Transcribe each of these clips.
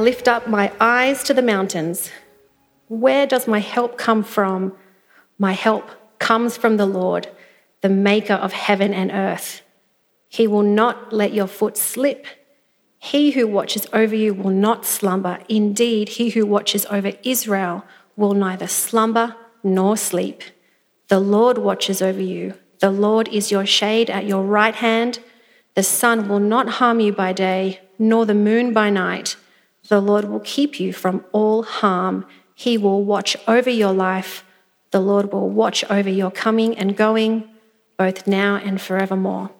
Lift up my eyes to the mountains. Where does my help come from? My help comes from the Lord, the maker of heaven and earth. He will not let your foot slip. He who watches over you will not slumber. Indeed, he who watches over Israel will neither slumber nor sleep. The Lord watches over you. The Lord is your shade at your right hand. The sun will not harm you by day, nor the moon by night. The Lord will keep you from all harm. He will watch over your life. The Lord will watch over your coming and going, both now and forevermore.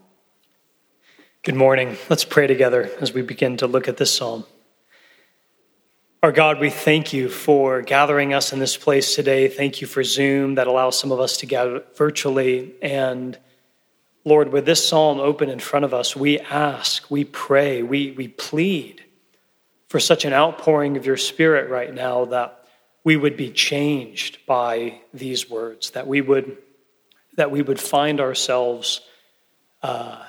Good morning. Let's pray together as we begin to look at this psalm. Our God, we thank you for gathering us in this place today. Thank you for Zoom that allows some of us to gather virtually. And Lord, with this psalm open in front of us, we ask, we pray, we, we plead for such an outpouring of your spirit right now that we would be changed by these words, that we would, that we would find ourselves. Uh,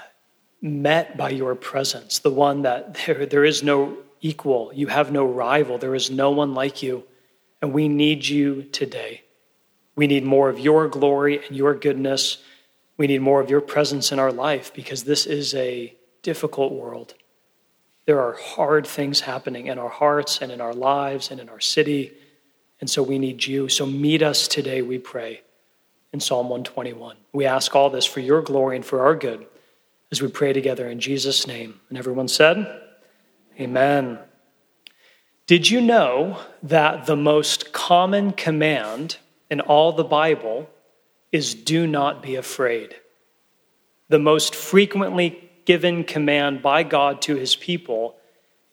met by your presence, the one that there, there is no equal, you have no rival, there is no one like you, and we need you today. We need more of your glory and your goodness. We need more of your presence in our life because this is a difficult world. There are hard things happening in our hearts and in our lives and in our city. And so we need you. So meet us today, we pray, in Psalm 121. We ask all this for your glory and for our good as we pray together in Jesus' name. And everyone said, Amen. Did you know that the most common command in all the Bible is do not be afraid? The most frequently given command by God to his people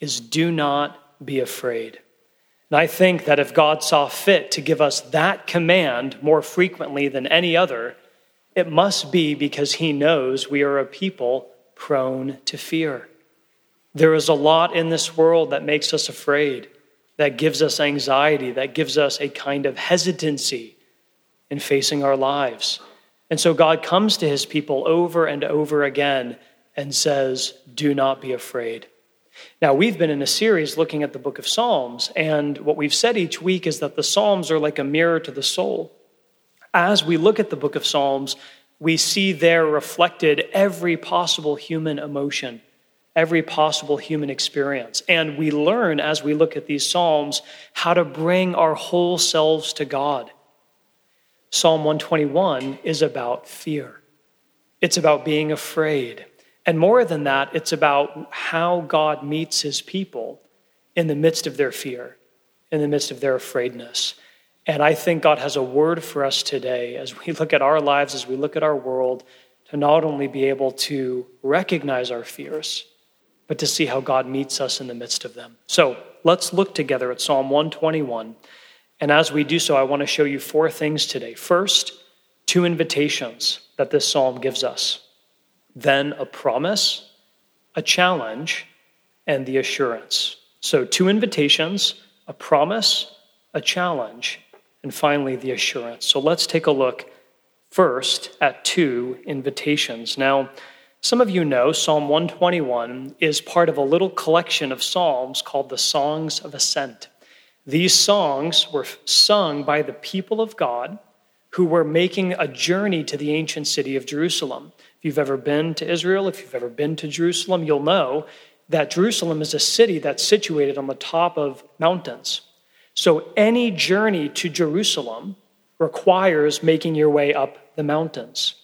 is do not be afraid. And I think that if God saw fit to give us that command more frequently than any other, it must be because he knows we are a people prone to fear. There is a lot in this world that makes us afraid, that gives us anxiety, that gives us a kind of hesitancy in facing our lives. And so God comes to his people over and over again and says, Do not be afraid. Now, we've been in a series looking at the book of Psalms, and what we've said each week is that the Psalms are like a mirror to the soul as we look at the book of Psalms, we see there reflected every possible human emotion, every possible human experience. And we learn as we look at these Psalms how to bring our whole selves to God. Psalm 121 is about fear, it's about being afraid. And more than that, it's about how God meets his people in the midst of their fear, in the midst of their afraidness. And I think God has a word for us today as we look at our lives, as we look at our world, to not only be able to recognize our fears, but to see how God meets us in the midst of them. So let's look together at Psalm 121. And as we do so, I want to show you four things today. First, two invitations that this psalm gives us, then a promise, a challenge, and the assurance. So, two invitations, a promise, a challenge, and finally, the assurance. So let's take a look first at two invitations. Now, some of you know Psalm 121 is part of a little collection of psalms called the Songs of Ascent. These songs were sung by the people of God who were making a journey to the ancient city of Jerusalem. If you've ever been to Israel, if you've ever been to Jerusalem, you'll know that Jerusalem is a city that's situated on the top of mountains. So any journey to Jerusalem requires making your way up the mountains.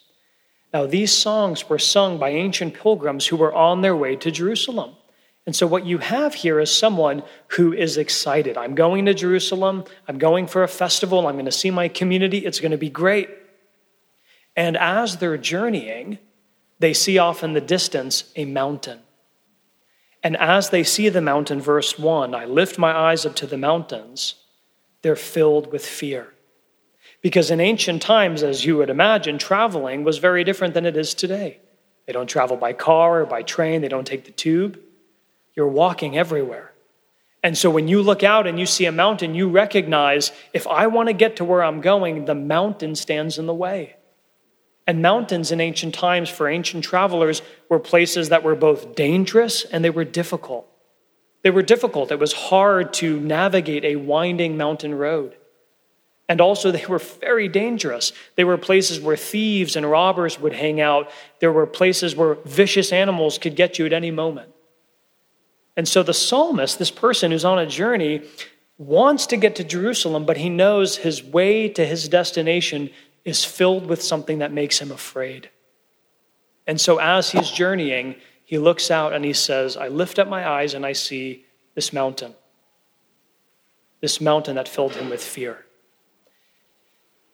Now, these songs were sung by ancient pilgrims who were on their way to Jerusalem. And so, what you have here is someone who is excited. I'm going to Jerusalem. I'm going for a festival. I'm going to see my community. It's going to be great. And as they're journeying, they see off in the distance a mountain. And as they see the mountain, verse 1, I lift my eyes up to the mountains, they're filled with fear. Because in ancient times, as you would imagine, traveling was very different than it is today. They don't travel by car or by train, they don't take the tube. You're walking everywhere. And so when you look out and you see a mountain, you recognize if I want to get to where I'm going, the mountain stands in the way. And mountains in ancient times for ancient travelers were places that were both dangerous and they were difficult. They were difficult. It was hard to navigate a winding mountain road. And also, they were very dangerous. They were places where thieves and robbers would hang out. There were places where vicious animals could get you at any moment. And so, the psalmist, this person who's on a journey, wants to get to Jerusalem, but he knows his way to his destination is filled with something that makes him afraid. And so, as he's journeying, he looks out and he says, I lift up my eyes and I see this mountain, this mountain that filled him with fear.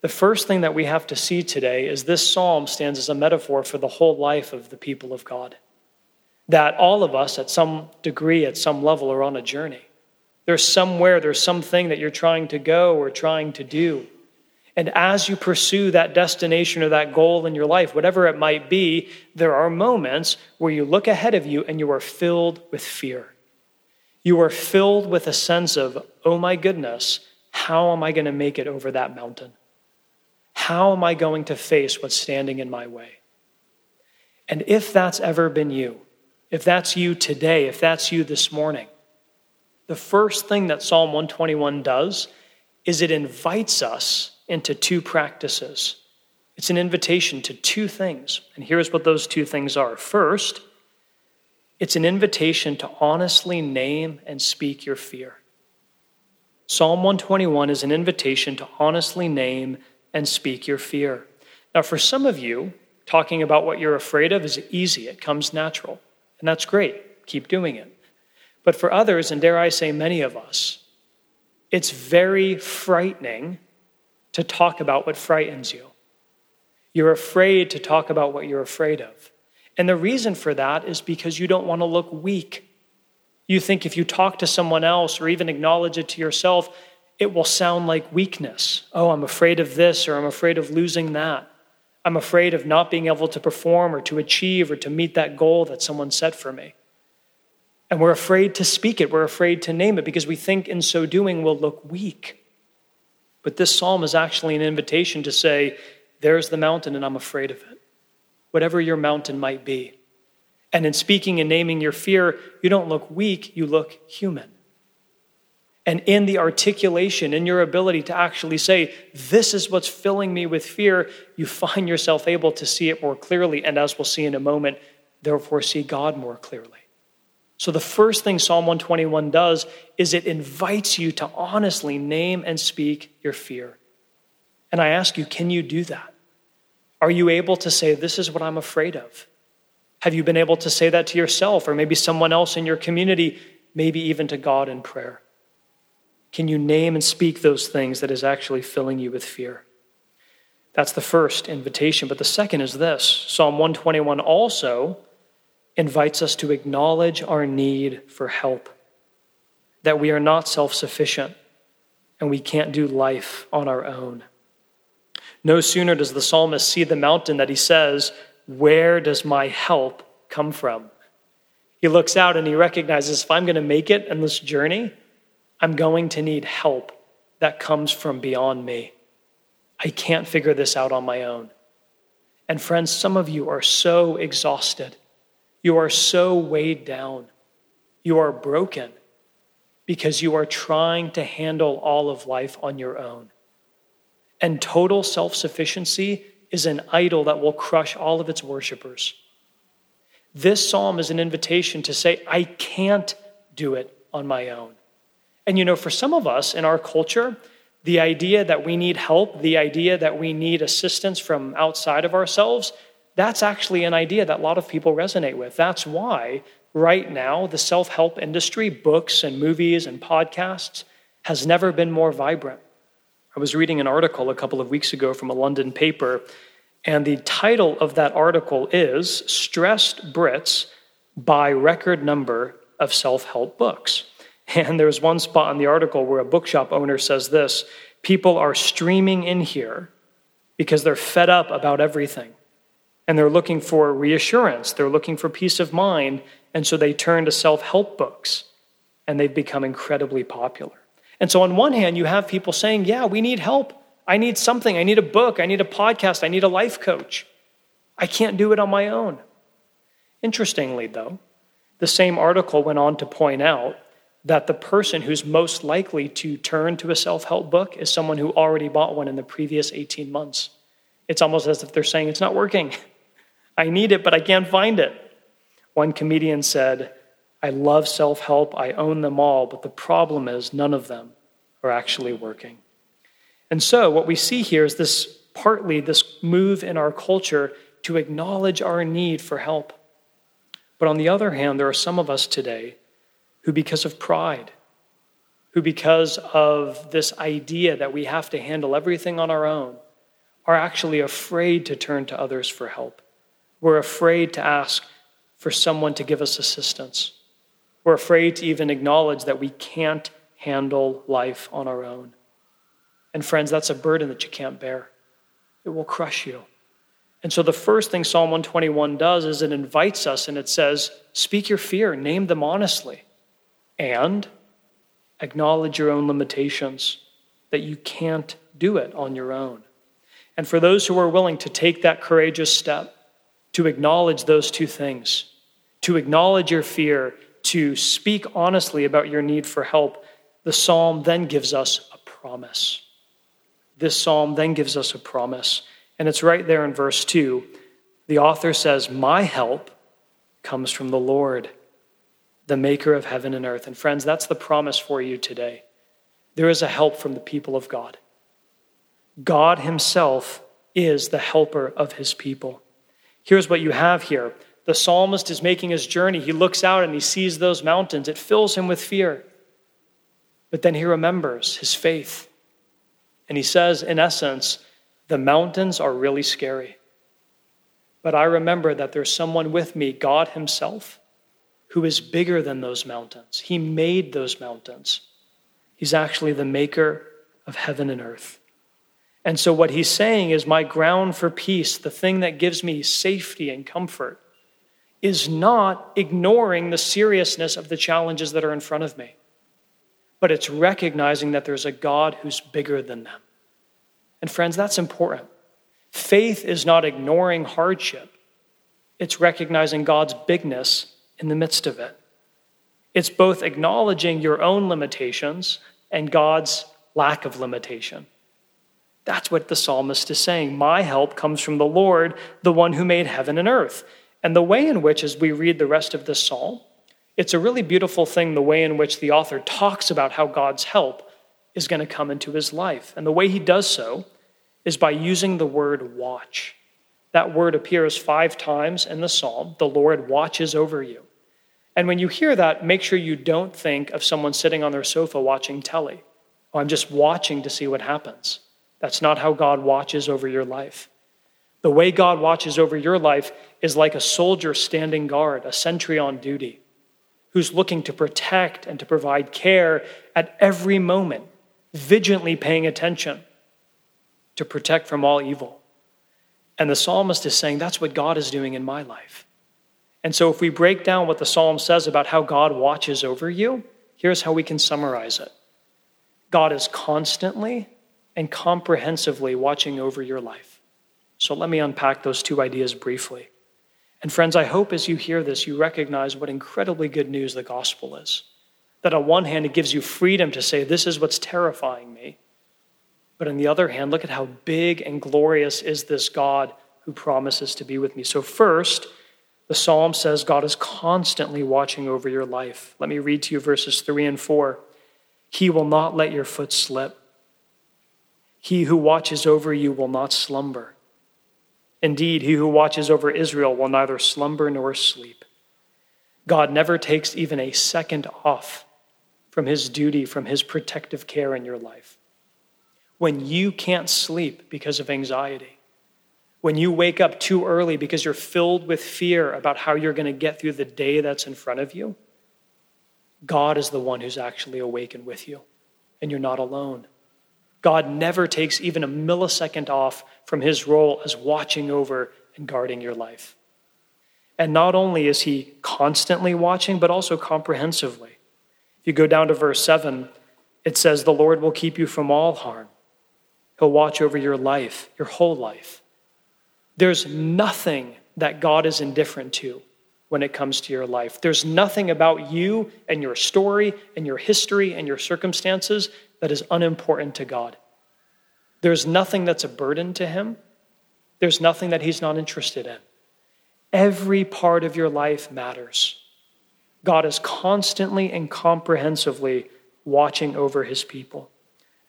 The first thing that we have to see today is this psalm stands as a metaphor for the whole life of the people of God. That all of us, at some degree, at some level, are on a journey. There's somewhere, there's something that you're trying to go or trying to do. And as you pursue that destination or that goal in your life, whatever it might be, there are moments where you look ahead of you and you are filled with fear. You are filled with a sense of, oh my goodness, how am I going to make it over that mountain? How am I going to face what's standing in my way? And if that's ever been you, if that's you today, if that's you this morning, the first thing that Psalm 121 does is it invites us into two practices. It's an invitation to two things. And here's what those two things are. First, it's an invitation to honestly name and speak your fear. Psalm 121 is an invitation to honestly name and speak your fear. Now, for some of you, talking about what you're afraid of is easy, it comes natural, and that's great. Keep doing it. But for others, and dare I say many of us, it's very frightening to talk about what frightens you. You're afraid to talk about what you're afraid of. And the reason for that is because you don't want to look weak. You think if you talk to someone else or even acknowledge it to yourself, it will sound like weakness. Oh, I'm afraid of this or I'm afraid of losing that. I'm afraid of not being able to perform or to achieve or to meet that goal that someone set for me. And we're afraid to speak it. We're afraid to name it because we think in so doing we'll look weak. But this psalm is actually an invitation to say, There's the mountain, and I'm afraid of it. Whatever your mountain might be. And in speaking and naming your fear, you don't look weak, you look human. And in the articulation, in your ability to actually say, This is what's filling me with fear, you find yourself able to see it more clearly. And as we'll see in a moment, therefore see God more clearly. So, the first thing Psalm 121 does is it invites you to honestly name and speak your fear. And I ask you, can you do that? Are you able to say, This is what I'm afraid of? Have you been able to say that to yourself or maybe someone else in your community, maybe even to God in prayer? Can you name and speak those things that is actually filling you with fear? That's the first invitation. But the second is this Psalm 121 also invites us to acknowledge our need for help, that we are not self sufficient and we can't do life on our own. No sooner does the psalmist see the mountain that he says, Where does my help come from? He looks out and he recognizes if I'm going to make it in this journey, I'm going to need help that comes from beyond me. I can't figure this out on my own. And friends, some of you are so exhausted you are so weighed down. You are broken because you are trying to handle all of life on your own. And total self sufficiency is an idol that will crush all of its worshipers. This psalm is an invitation to say, I can't do it on my own. And you know, for some of us in our culture, the idea that we need help, the idea that we need assistance from outside of ourselves, that's actually an idea that a lot of people resonate with. That's why, right now, the self help industry, books and movies and podcasts, has never been more vibrant. I was reading an article a couple of weeks ago from a London paper, and the title of that article is Stressed Brits Buy Record Number of Self Help Books. And there's one spot in the article where a bookshop owner says this People are streaming in here because they're fed up about everything and they're looking for reassurance, they're looking for peace of mind, and so they turn to self help books, and they've become incredibly popular. And so, on one hand, you have people saying, Yeah, we need help. I need something. I need a book. I need a podcast. I need a life coach. I can't do it on my own. Interestingly, though, the same article went on to point out that the person who's most likely to turn to a self help book is someone who already bought one in the previous 18 months. It's almost as if they're saying, It's not working. I need it, but I can't find it. One comedian said, I love self help, I own them all, but the problem is none of them are actually working. And so, what we see here is this partly this move in our culture to acknowledge our need for help. But on the other hand, there are some of us today who, because of pride, who, because of this idea that we have to handle everything on our own, are actually afraid to turn to others for help. We're afraid to ask for someone to give us assistance. We're afraid to even acknowledge that we can't handle life on our own. And friends, that's a burden that you can't bear. It will crush you. And so the first thing Psalm 121 does is it invites us and it says, Speak your fear, name them honestly, and acknowledge your own limitations, that you can't do it on your own. And for those who are willing to take that courageous step, to acknowledge those two things, to acknowledge your fear, to speak honestly about your need for help, the psalm then gives us a promise. This psalm then gives us a promise. And it's right there in verse 2. The author says, My help comes from the Lord, the maker of heaven and earth. And friends, that's the promise for you today. There is a help from the people of God. God Himself is the helper of His people. Here's what you have here the psalmist is making his journey. He looks out and he sees those mountains. It fills him with fear. But then he remembers his faith. And he says, in essence, the mountains are really scary. But I remember that there's someone with me, God Himself, who is bigger than those mountains. He made those mountains. He's actually the maker of heaven and earth. And so, what he's saying is, my ground for peace, the thing that gives me safety and comfort, is not ignoring the seriousness of the challenges that are in front of me, but it's recognizing that there's a God who's bigger than them. And friends, that's important. Faith is not ignoring hardship, it's recognizing God's bigness in the midst of it. It's both acknowledging your own limitations and God's lack of limitation. That's what the psalmist is saying. My help comes from the Lord, the one who made heaven and earth. And the way in which, as we read the rest of this psalm, it's a really beautiful thing the way in which the author talks about how God's help is going to come into his life. And the way he does so is by using the word watch. That word appears five times in the psalm. The Lord watches over you. And when you hear that, make sure you don't think of someone sitting on their sofa watching telly. Oh, I'm just watching to see what happens. That's not how God watches over your life. The way God watches over your life is like a soldier standing guard, a sentry on duty, who's looking to protect and to provide care at every moment vigilantly paying attention to protect from all evil. And the psalmist is saying that's what God is doing in my life. And so, if we break down what the psalm says about how God watches over you, here's how we can summarize it God is constantly and comprehensively watching over your life. So, let me unpack those two ideas briefly. And, friends, I hope as you hear this, you recognize what incredibly good news the gospel is. That on one hand, it gives you freedom to say, This is what's terrifying me. But on the other hand, look at how big and glorious is this God who promises to be with me. So, first, the psalm says God is constantly watching over your life. Let me read to you verses 3 and 4. He will not let your foot slip. He who watches over you will not slumber. Indeed, he who watches over Israel will neither slumber nor sleep. God never takes even a second off from his duty, from his protective care in your life. When you can't sleep because of anxiety, when you wake up too early because you're filled with fear about how you're going to get through the day that's in front of you, God is the one who's actually awake and with you, and you're not alone. God never takes even a millisecond off from his role as watching over and guarding your life. And not only is he constantly watching, but also comprehensively. If you go down to verse 7, it says, The Lord will keep you from all harm. He'll watch over your life, your whole life. There's nothing that God is indifferent to when it comes to your life. There's nothing about you and your story and your history and your circumstances that is unimportant to God. There's nothing that's a burden to Him. There's nothing that He's not interested in. Every part of your life matters. God is constantly and comprehensively watching over His people.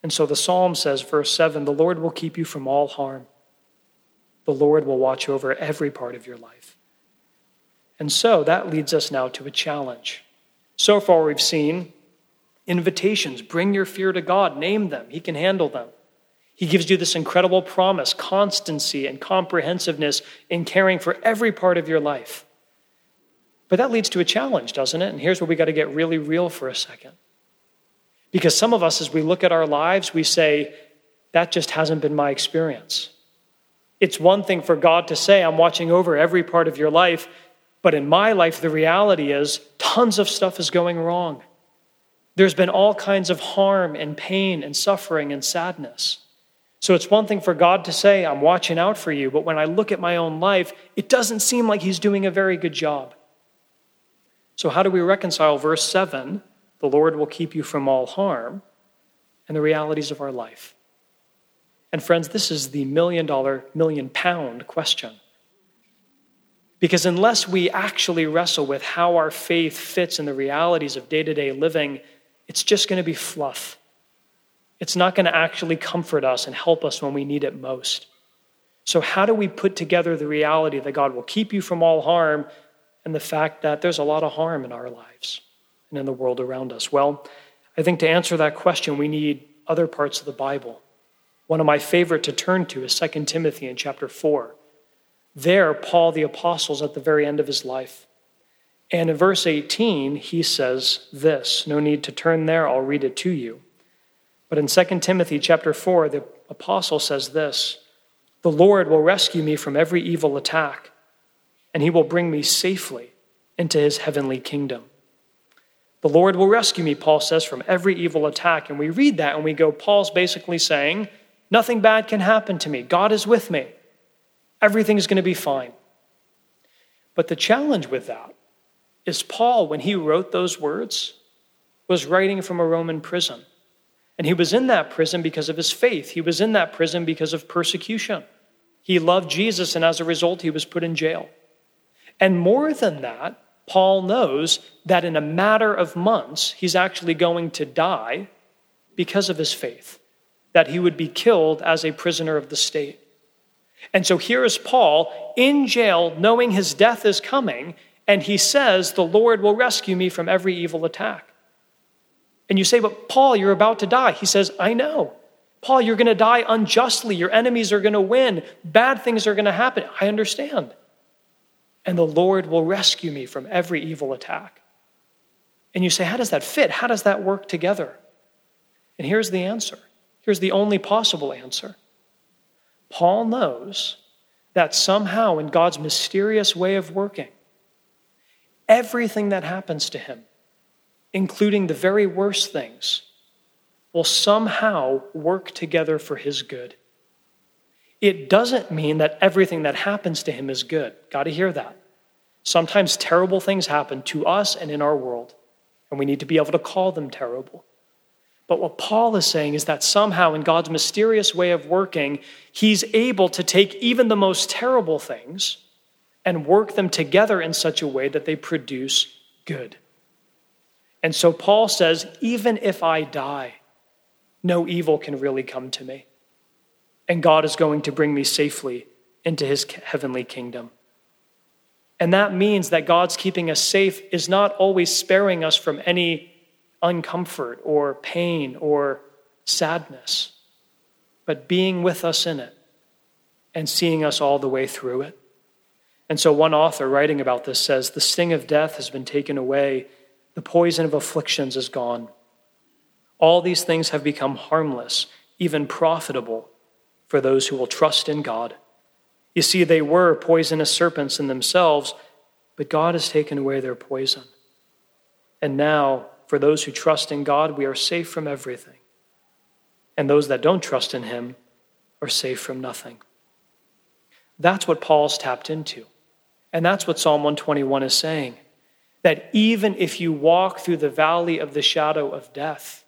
And so the psalm says, verse 7 the Lord will keep you from all harm. The Lord will watch over every part of your life. And so that leads us now to a challenge. So far, we've seen invitations bring your fear to God, name them, He can handle them. He gives you this incredible promise, constancy and comprehensiveness in caring for every part of your life. But that leads to a challenge, doesn't it? And here's where we got to get really real for a second. Because some of us, as we look at our lives, we say, that just hasn't been my experience. It's one thing for God to say, I'm watching over every part of your life, but in my life, the reality is tons of stuff is going wrong. There's been all kinds of harm and pain and suffering and sadness. So it's one thing for God to say, I'm watching out for you, but when I look at my own life, it doesn't seem like He's doing a very good job. So, how do we reconcile verse 7 the Lord will keep you from all harm, and the realities of our life. And friends, this is the million dollar, million pound question. Because unless we actually wrestle with how our faith fits in the realities of day to day living, it's just going to be fluff. It's not going to actually comfort us and help us when we need it most. So, how do we put together the reality that God will keep you from all harm and the fact that there's a lot of harm in our lives? and in the world around us? Well, I think to answer that question, we need other parts of the Bible. One of my favorite to turn to is 2 Timothy in chapter 4. There, Paul the Apostle is at the very end of his life. And in verse 18, he says this. No need to turn there, I'll read it to you. But in 2 Timothy chapter 4, the apostle says this The Lord will rescue me from every evil attack, and he will bring me safely into his heavenly kingdom. The Lord will rescue me, Paul says, from every evil attack. And we read that and we go, Paul's basically saying, Nothing bad can happen to me. God is with me. Everything's going to be fine. But the challenge with that is Paul, when he wrote those words, was writing from a Roman prison. And he was in that prison because of his faith. He was in that prison because of persecution. He loved Jesus, and as a result, he was put in jail. And more than that, Paul knows that in a matter of months, he's actually going to die because of his faith, that he would be killed as a prisoner of the state. And so here is Paul in jail, knowing his death is coming, and he says, The Lord will rescue me from every evil attack. And you say, But Paul, you're about to die. He says, I know. Paul, you're going to die unjustly. Your enemies are going to win. Bad things are going to happen. I understand and the Lord will rescue me from every evil attack. And you say, How does that fit? How does that work together? And here's the answer. Here's the only possible answer. Paul knows that somehow, in God's mysterious way of working, everything that happens to him, including the very worst things, will somehow work together for his good. It doesn't mean that everything that happens to him is good. Got to hear that. Sometimes terrible things happen to us and in our world, and we need to be able to call them terrible. But what Paul is saying is that somehow, in God's mysterious way of working, he's able to take even the most terrible things and work them together in such a way that they produce good. And so Paul says, even if I die, no evil can really come to me and God is going to bring me safely into his heavenly kingdom. And that means that God's keeping us safe is not always sparing us from any uncomfort or pain or sadness, but being with us in it and seeing us all the way through it. And so, one author writing about this says the sting of death has been taken away, the poison of afflictions is gone. All these things have become harmless, even profitable for those who will trust in God. You see, they were poisonous serpents in themselves, but God has taken away their poison. And now, for those who trust in God, we are safe from everything. And those that don't trust in Him are safe from nothing. That's what Paul's tapped into. And that's what Psalm 121 is saying that even if you walk through the valley of the shadow of death,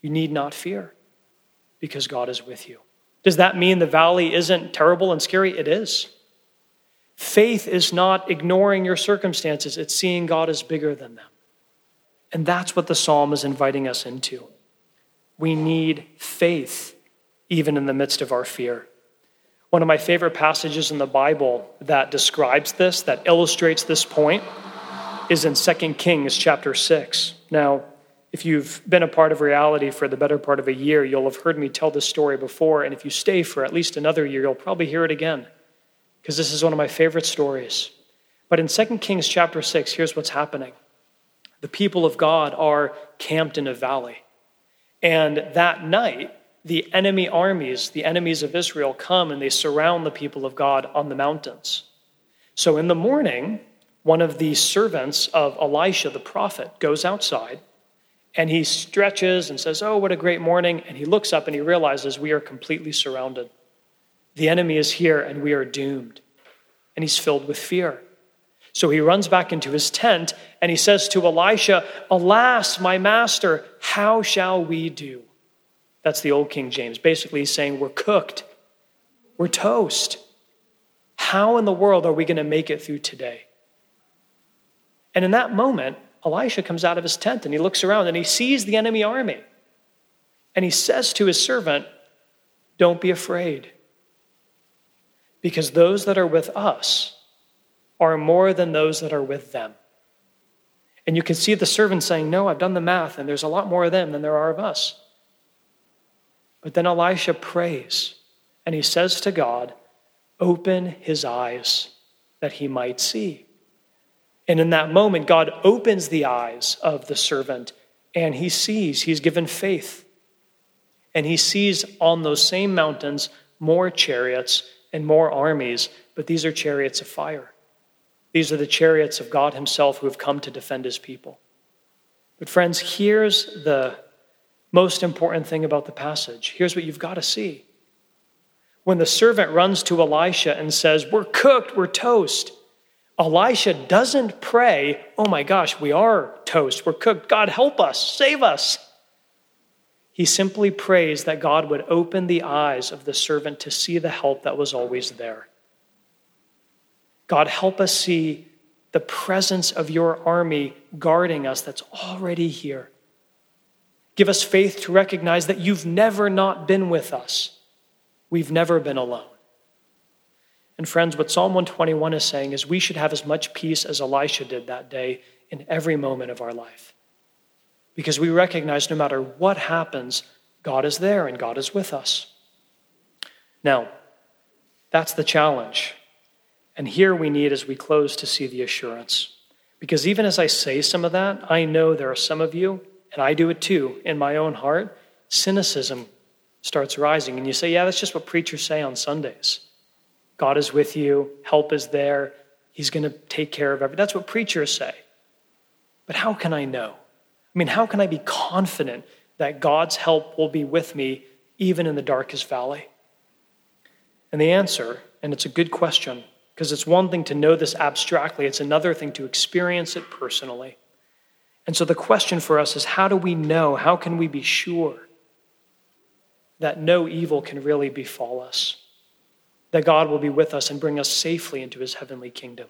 you need not fear because God is with you. Does that mean the valley isn't terrible and scary? It is. Faith is not ignoring your circumstances, it's seeing God is bigger than them. And that's what the psalm is inviting us into. We need faith even in the midst of our fear. One of my favorite passages in the Bible that describes this, that illustrates this point, is in 2 Kings chapter 6. Now, if you've been a part of reality for the better part of a year, you'll have heard me tell this story before. And if you stay for at least another year, you'll probably hear it again, because this is one of my favorite stories. But in 2 Kings chapter 6, here's what's happening the people of God are camped in a valley. And that night, the enemy armies, the enemies of Israel, come and they surround the people of God on the mountains. So in the morning, one of the servants of Elisha the prophet goes outside and he stretches and says, Oh, what a great morning. And he looks up and he realizes we are completely surrounded. The enemy is here and we are doomed. And he's filled with fear. So he runs back into his tent and he says to Elisha, Alas, my master, how shall we do? That's the old King James. Basically, he's saying, We're cooked, we're toast. How in the world are we going to make it through today? And in that moment, Elisha comes out of his tent and he looks around and he sees the enemy army. And he says to his servant, Don't be afraid, because those that are with us are more than those that are with them. And you can see the servant saying, No, I've done the math, and there's a lot more of them than there are of us. But then Elisha prays and he says to God, Open his eyes that he might see. And in that moment, God opens the eyes of the servant and he sees, he's given faith. And he sees on those same mountains more chariots and more armies, but these are chariots of fire. These are the chariots of God Himself who have come to defend His people. But, friends, here's the most important thing about the passage. Here's what you've got to see. When the servant runs to Elisha and says, We're cooked, we're toast, Elisha doesn't pray, Oh my gosh, we are toast, we're cooked, God help us, save us. He simply prays that God would open the eyes of the servant to see the help that was always there. God, help us see the presence of your army guarding us that's already here. Give us faith to recognize that you've never not been with us. We've never been alone. And friends, what Psalm 121 is saying is we should have as much peace as Elisha did that day in every moment of our life. Because we recognize no matter what happens, God is there and God is with us. Now, that's the challenge. And here we need, as we close, to see the assurance. Because even as I say some of that, I know there are some of you and I do it too in my own heart, cynicism starts rising. And you say, yeah, that's just what preachers say on Sundays. God is with you, help is there, He's going to take care of everything. That's what preachers say. But how can I know? I mean, how can I be confident that God's help will be with me even in the darkest valley? And the answer, and it's a good question, because it's one thing to know this abstractly, it's another thing to experience it personally. And so the question for us is how do we know, how can we be sure that no evil can really befall us? That God will be with us and bring us safely into his heavenly kingdom,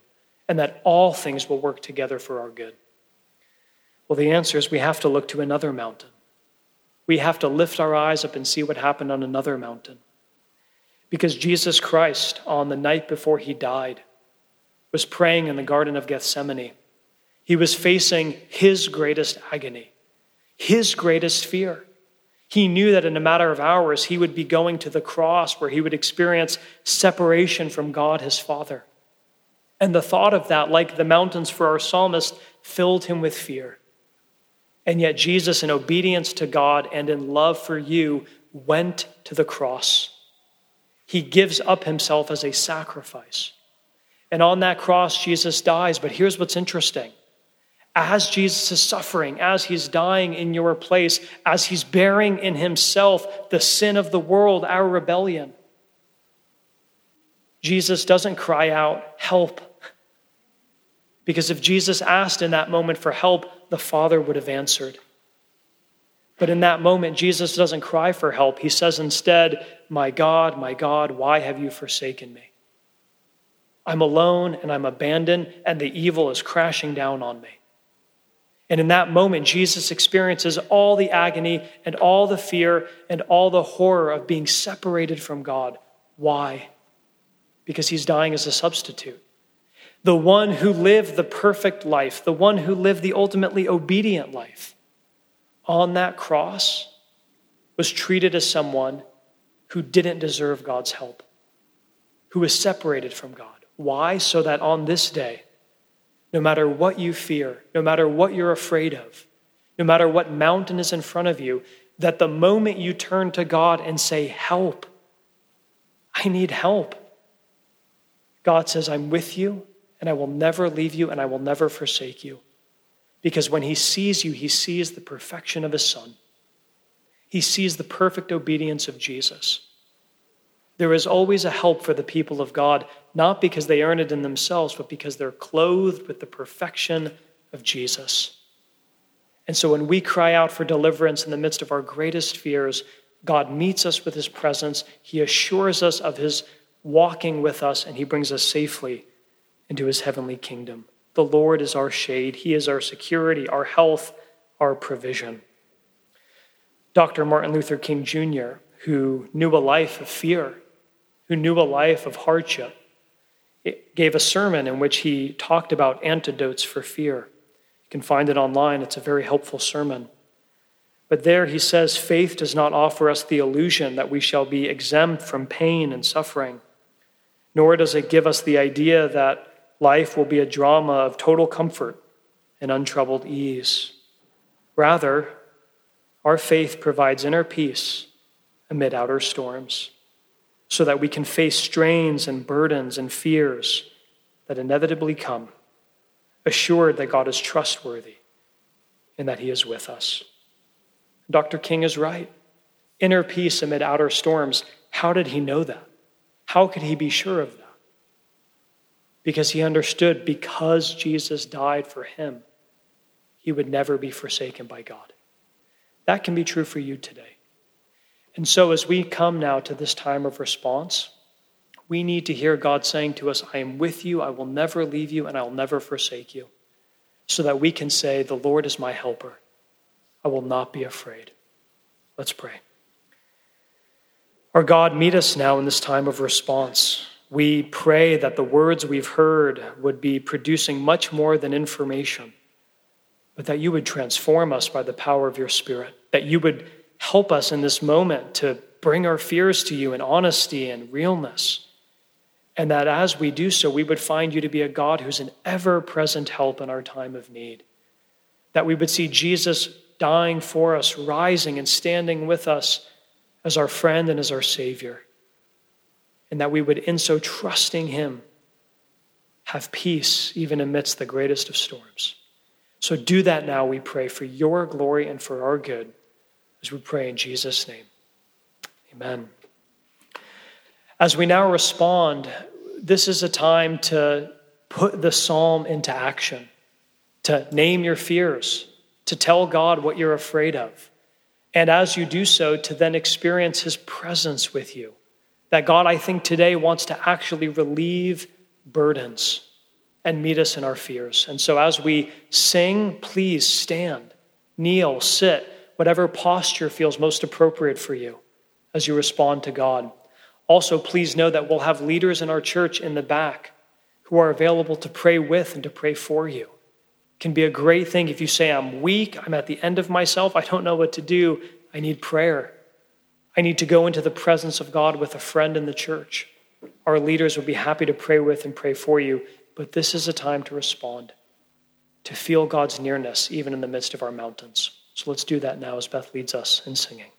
and that all things will work together for our good? Well, the answer is we have to look to another mountain. We have to lift our eyes up and see what happened on another mountain. Because Jesus Christ, on the night before he died, was praying in the Garden of Gethsemane he was facing his greatest agony, his greatest fear. He knew that in a matter of hours, he would be going to the cross where he would experience separation from God his Father. And the thought of that, like the mountains for our psalmist, filled him with fear. And yet, Jesus, in obedience to God and in love for you, went to the cross. He gives up himself as a sacrifice. And on that cross, Jesus dies. But here's what's interesting as Jesus is suffering, as he's dying in your place, as he's bearing in himself the sin of the world, our rebellion. Jesus doesn't cry out, Help, Because if Jesus asked in that moment for help, the Father would have answered. But in that moment, Jesus doesn't cry for help. He says instead, My God, my God, why have you forsaken me? I'm alone and I'm abandoned, and the evil is crashing down on me. And in that moment, Jesus experiences all the agony and all the fear and all the horror of being separated from God. Why? Because he's dying as a substitute. The one who lived the perfect life, the one who lived the ultimately obedient life, on that cross was treated as someone who didn't deserve God's help, who was separated from God. Why? So that on this day, no matter what you fear, no matter what you're afraid of, no matter what mountain is in front of you, that the moment you turn to God and say, Help, I need help, God says, I'm with you and I will never leave you and I will never forsake you. Because when he sees you, he sees the perfection of his son. He sees the perfect obedience of Jesus. There is always a help for the people of God, not because they earn it in themselves, but because they're clothed with the perfection of Jesus. And so when we cry out for deliverance in the midst of our greatest fears, God meets us with his presence. He assures us of his walking with us, and he brings us safely into his heavenly kingdom. The Lord is our shade, He is our security, our health, our provision. Dr. Martin Luther King Jr., who knew a life of fear, who knew a life of hardship, gave a sermon in which he talked about antidotes for fear. You can find it online, it's a very helpful sermon. But there he says faith does not offer us the illusion that we shall be exempt from pain and suffering, nor does it give us the idea that life will be a drama of total comfort and untroubled ease. Rather, our faith provides inner peace amid outer storms so that we can face strains and burdens and fears that inevitably come, assured that God is trustworthy and that He is with us. Dr. King is right. Inner peace amid outer storms. How did he know that? How could he be sure of that? because he understood because Jesus died for him, he would never be forsaken by God. That can be true for you today. And so, as we come now to this time of response, we need to hear God saying to us, I am with you, I will never leave you, and I will never forsake you, so that we can say, The Lord is my helper. I will not be afraid. Let's pray. Our God, meet us now in this time of response. We pray that the words we've heard would be producing much more than information, but that you would transform us by the power of your Spirit, that you would help us in this moment to bring our fears to you in honesty and realness, and that as we do so, we would find you to be a God who's an ever present help in our time of need, that we would see Jesus dying for us, rising and standing with us as our friend and as our Savior. And that we would, in so trusting Him, have peace even amidst the greatest of storms. So do that now, we pray, for your glory and for our good, as we pray in Jesus' name. Amen. As we now respond, this is a time to put the psalm into action, to name your fears, to tell God what you're afraid of. And as you do so, to then experience his presence with you that God, I think, today wants to actually relieve burdens and meet us in our fears. And so as we sing, please stand, kneel, sit, whatever posture feels most appropriate for you as you respond to God. Also, please know that we'll have leaders in our church in the back who are available to pray with and to pray for you. It can be a great thing if you say, I'm weak, I'm at the end of myself, I don't know what to do, I need prayer. I need to go into the presence of God with a friend in the church. Our leaders would be happy to pray with and pray for you, but this is a time to respond, to feel God's nearness even in the midst of our mountains. So let's do that now as Beth leads us in singing.